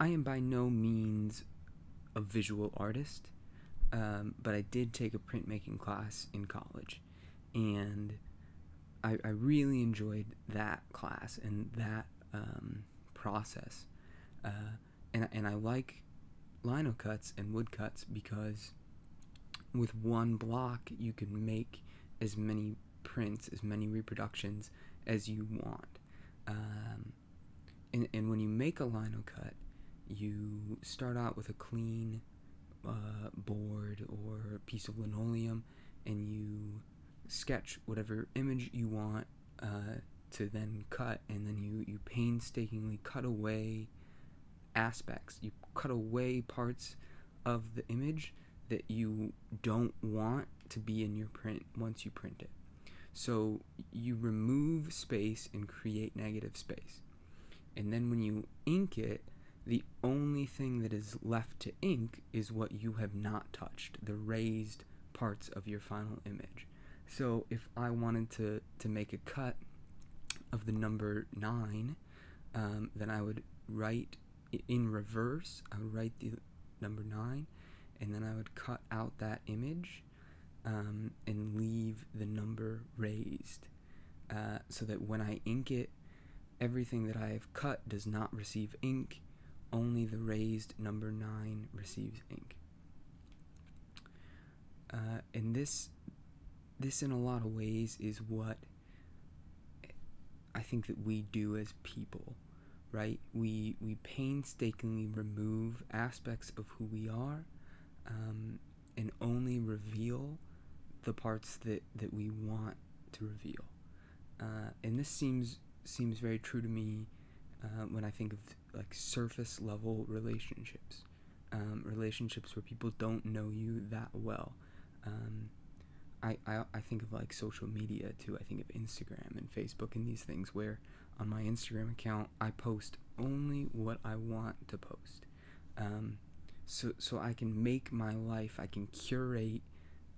I am by no means a visual artist, um, but I did take a printmaking class in college, and I, I really enjoyed that class and that um, process. Uh, and, and I like lino cuts and wood cuts because with one block you can make as many prints, as many reproductions as you want. Um, and, and when you make a lino cut, you start out with a clean uh, board or piece of linoleum and you sketch whatever image you want uh, to then cut, and then you, you painstakingly cut away aspects. You cut away parts of the image that you don't want to be in your print once you print it. So you remove space and create negative space. And then when you ink it, the only thing that is left to ink is what you have not touched, the raised parts of your final image. So if I wanted to, to make a cut of the number 9, um, then I would write in reverse, I would write the number 9, and then I would cut out that image um, and leave the number raised uh, so that when I ink it, everything that I have cut does not receive ink, only the raised number 9 receives ink. Uh, and this this in a lot of ways is what I think that we do as people, right? We we painstakingly remove aspects of who we are, um, and only reveal the parts that that we want to reveal. Uh, and this seems seems very true to me uh, when I think of like surface level relationships, um, relationships where people don't know you that well. Um, I, I, I think of like social media too. I think of Instagram and Facebook and these things where on my Instagram account I post only what I want to post. Um, so so I can make my life. I can curate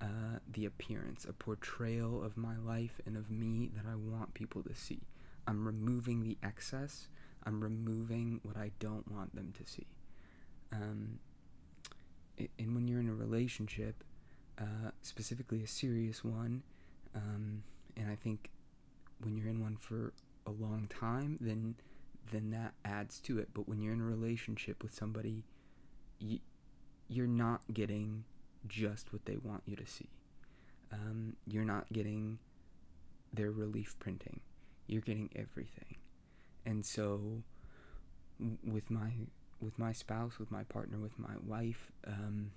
uh, the appearance, a portrayal of my life and of me that I want people to see. I'm removing the excess. I'm removing what I don't want them to see. Um, and when you're in a relationship, uh, specifically a serious one. Um, and I think when you're in one for a long time, then then that adds to it. But when you're in a relationship with somebody, you, you're not getting just what they want you to see. Um, you're not getting their relief printing. You're getting everything. And so, with my with my spouse, with my partner, with my wife, um,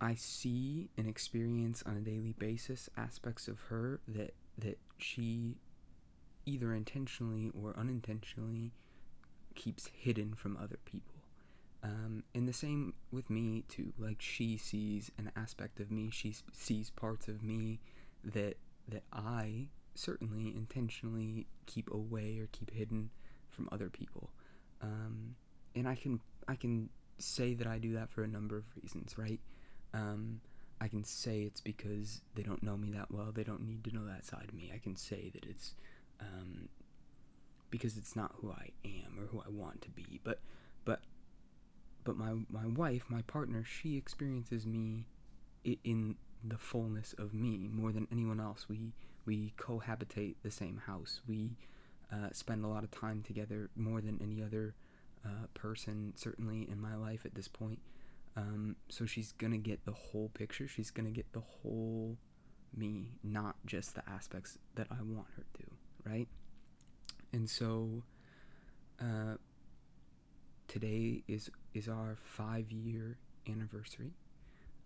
I see and experience on a daily basis aspects of her that that she either intentionally or unintentionally keeps hidden from other people. Um, and the same with me too. Like she sees an aspect of me, she sees parts of me that that I certainly intentionally keep away or keep hidden from other people. Um, and I can I can say that I do that for a number of reasons, right? Um, I can say it's because they don't know me that well. They don't need to know that side of me. I can say that it's um, because it's not who I am or who I want to be. But but but my my wife, my partner, she experiences me in the fullness of me more than anyone else. We we cohabitate the same house. We uh, spend a lot of time together more than any other uh, person, certainly in my life at this point. Um, so she's gonna get the whole picture. She's gonna get the whole me, not just the aspects that I want her to, right? And so uh, today is is our five year anniversary.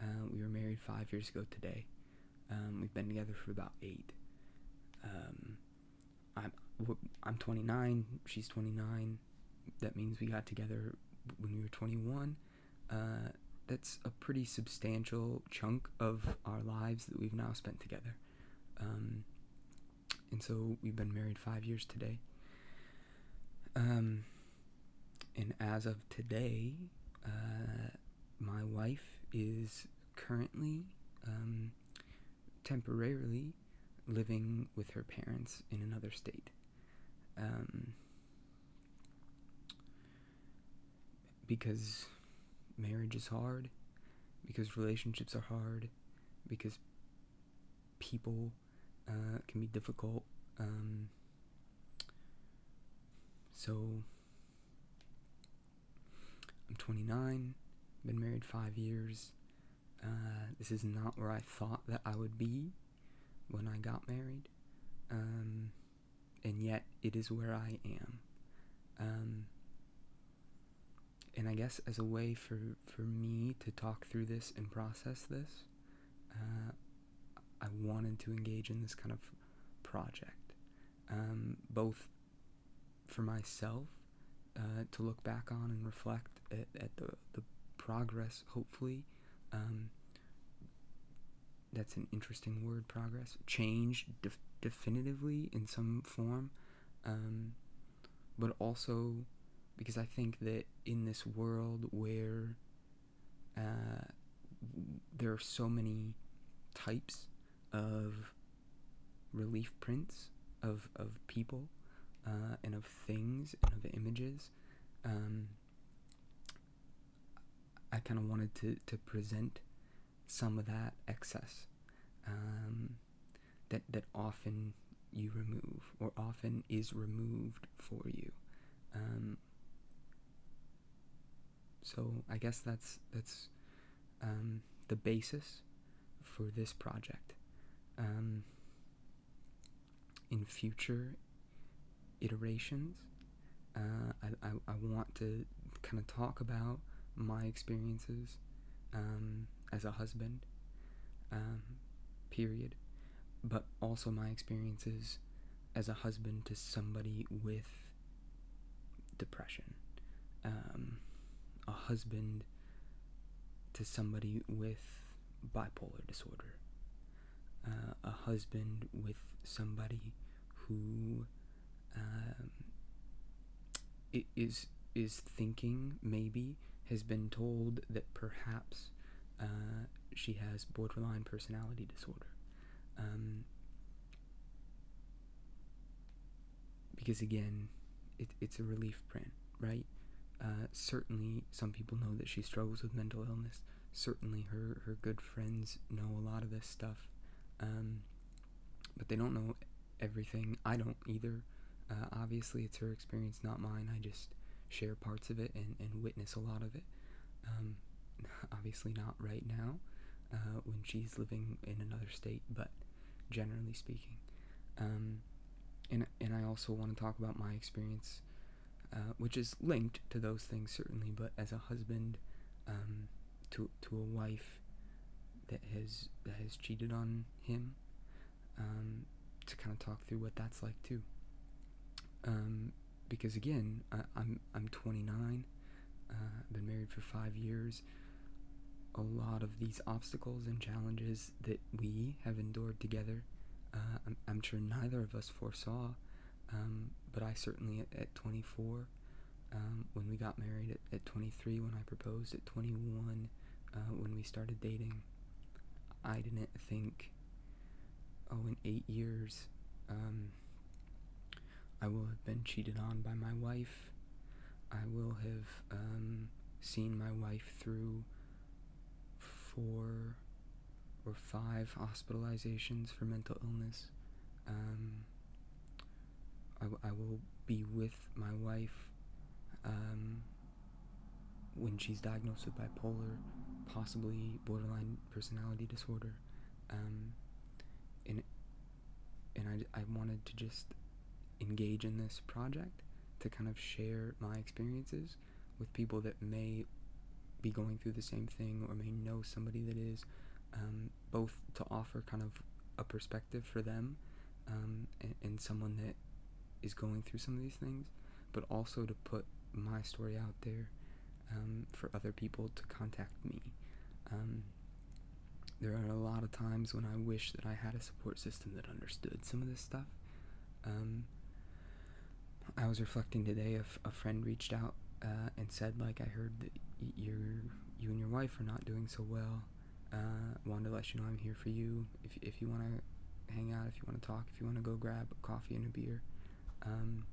Uh, we were married five years ago today. Um, we've been together for about eight. Um, I'm I'm 29. She's 29. That means we got together when we were 21 uh, that's a pretty substantial chunk of our lives that we've now spent together. Um, and so we've been married five years today. Um, and as of today, uh, my wife is currently um, temporarily living with her parents in another state. Um, because marriage is hard, because relationships are hard, because people uh, can be difficult. Um, so I'm 29, been married five years. Uh, this is not where I thought that I would be when I got married, um, and yet it is where I am. Um, and I guess as a way for, for me to talk through this and process this, uh, I wanted to engage in this kind of project, um, both for myself uh, to look back on and reflect at, at the, the progress, hopefully. Um, that's an interesting word, progress. Change def- definitively in some form. Um, but also because I think that in this world where uh, there are so many types of relief prints of, of people uh, and of things and of images, um, I kind of wanted to, to present some of that excess um, that, that often you remove or often is removed for you. Um, so I guess that's that's um, the basis for this project. Um, in future iterations, uh, I, I, I, want to kind of talk about my experiences um, as a husband, um, period, but also my experiences as a husband to somebody with depression, um, a husband to somebody with bipolar disorder, uh, a husband with somebody who um, is is thinking maybe has been told that perhaps uh, she has borderline personality disorder. Um, because again, it, it's a relief print, right? Uh, certainly, some people know that she struggles with mental illness. Certainly, her, her good friends know a lot of this stuff. Um, but they don't know everything. I don't either. Uh, obviously, it's her experience, not mine. I just share parts of it and, and witness a lot of it. Um, obviously, not right now uh, when she's living in another state, but generally speaking. Um, and, and I also want to talk about my experience, uh, which is linked to those things certainly, but as a husband um, to, to a wife that has that has cheated on him, um, to kind of talk through what that's like too. Um, because again, I, I'm I'm 29. Uh, I've been married for five years. A lot of these obstacles and challenges that we have endured together, uh, I'm, I'm, sure neither of us foresaw. Um, but I certainly, at, at 24, um, when we got married, at, at 23, when I proposed, at 21, uh, when we started dating, I didn't think, oh, in eight years, um, I will have been cheated on by my wife. I will have um, seen my wife through four or five hospitalizations for mental illness. Um, I, w- I will be with my wife um, when she's diagnosed with bipolar, possibly borderline personality disorder. Um, and and I, I wanted to just engage in this project to kind of share my experiences with people that may be going through the same thing or may know somebody that is, um, both to offer kind of a perspective for them um, and, and, someone that is going through some of these things, but also to put my story out there um, for other people to contact me. Um, there are a lot of times when I wish that I had a support system that understood some of this stuff. Um, I was reflecting today. If a friend reached out uh, and said, like, I heard that you you and your wife are not doing so well. Uh, wanted to let you know I'm here for you. If if you want to hang out, if you want to talk, if you want to go grab a coffee and a beer. Um,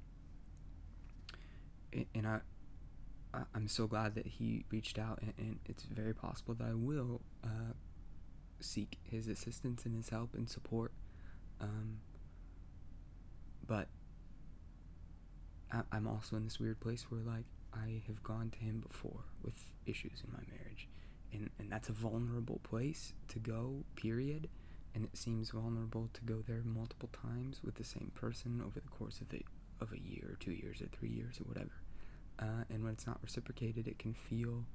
and I I'm so glad that he reached out, and, and it's very possible that I will uh, seek his assistance and his help and support. Um, but I- I'm also in this weird place where, like, I have gone to him before with issues in my marriage, and and that's a vulnerable place to go. Period. And it seems vulnerable to go there multiple times with the same person over the course of the of a year or two years or three years or whatever. Uh, and when it's not reciprocated, it can feel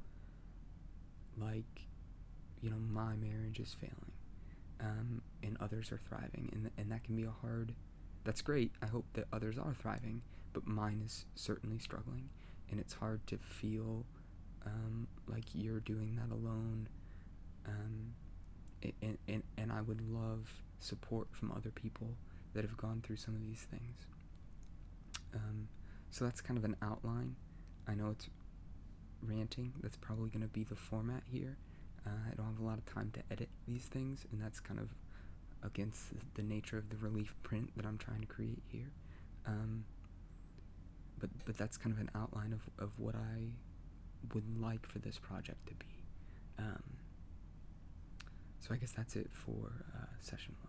like, you know, my marriage is failing, um, and others are thriving, and and that can be a hard. That's great. I hope that others are thriving, but mine is certainly struggling, and it's hard to feel um, like you're doing that alone. Um, and, and, and I would love support from other people that have gone through some of these things. Um, so that's kind of an outline. I know it's ranting. That's probably going to be the format here. Uh, I don't have a lot of time to edit these things, and that's kind of against the, nature of the relief print that I'm trying to create here. Um, but but that's kind of an outline of, of what I would like for this project to be. Um, so I guess that's it for uh, session one.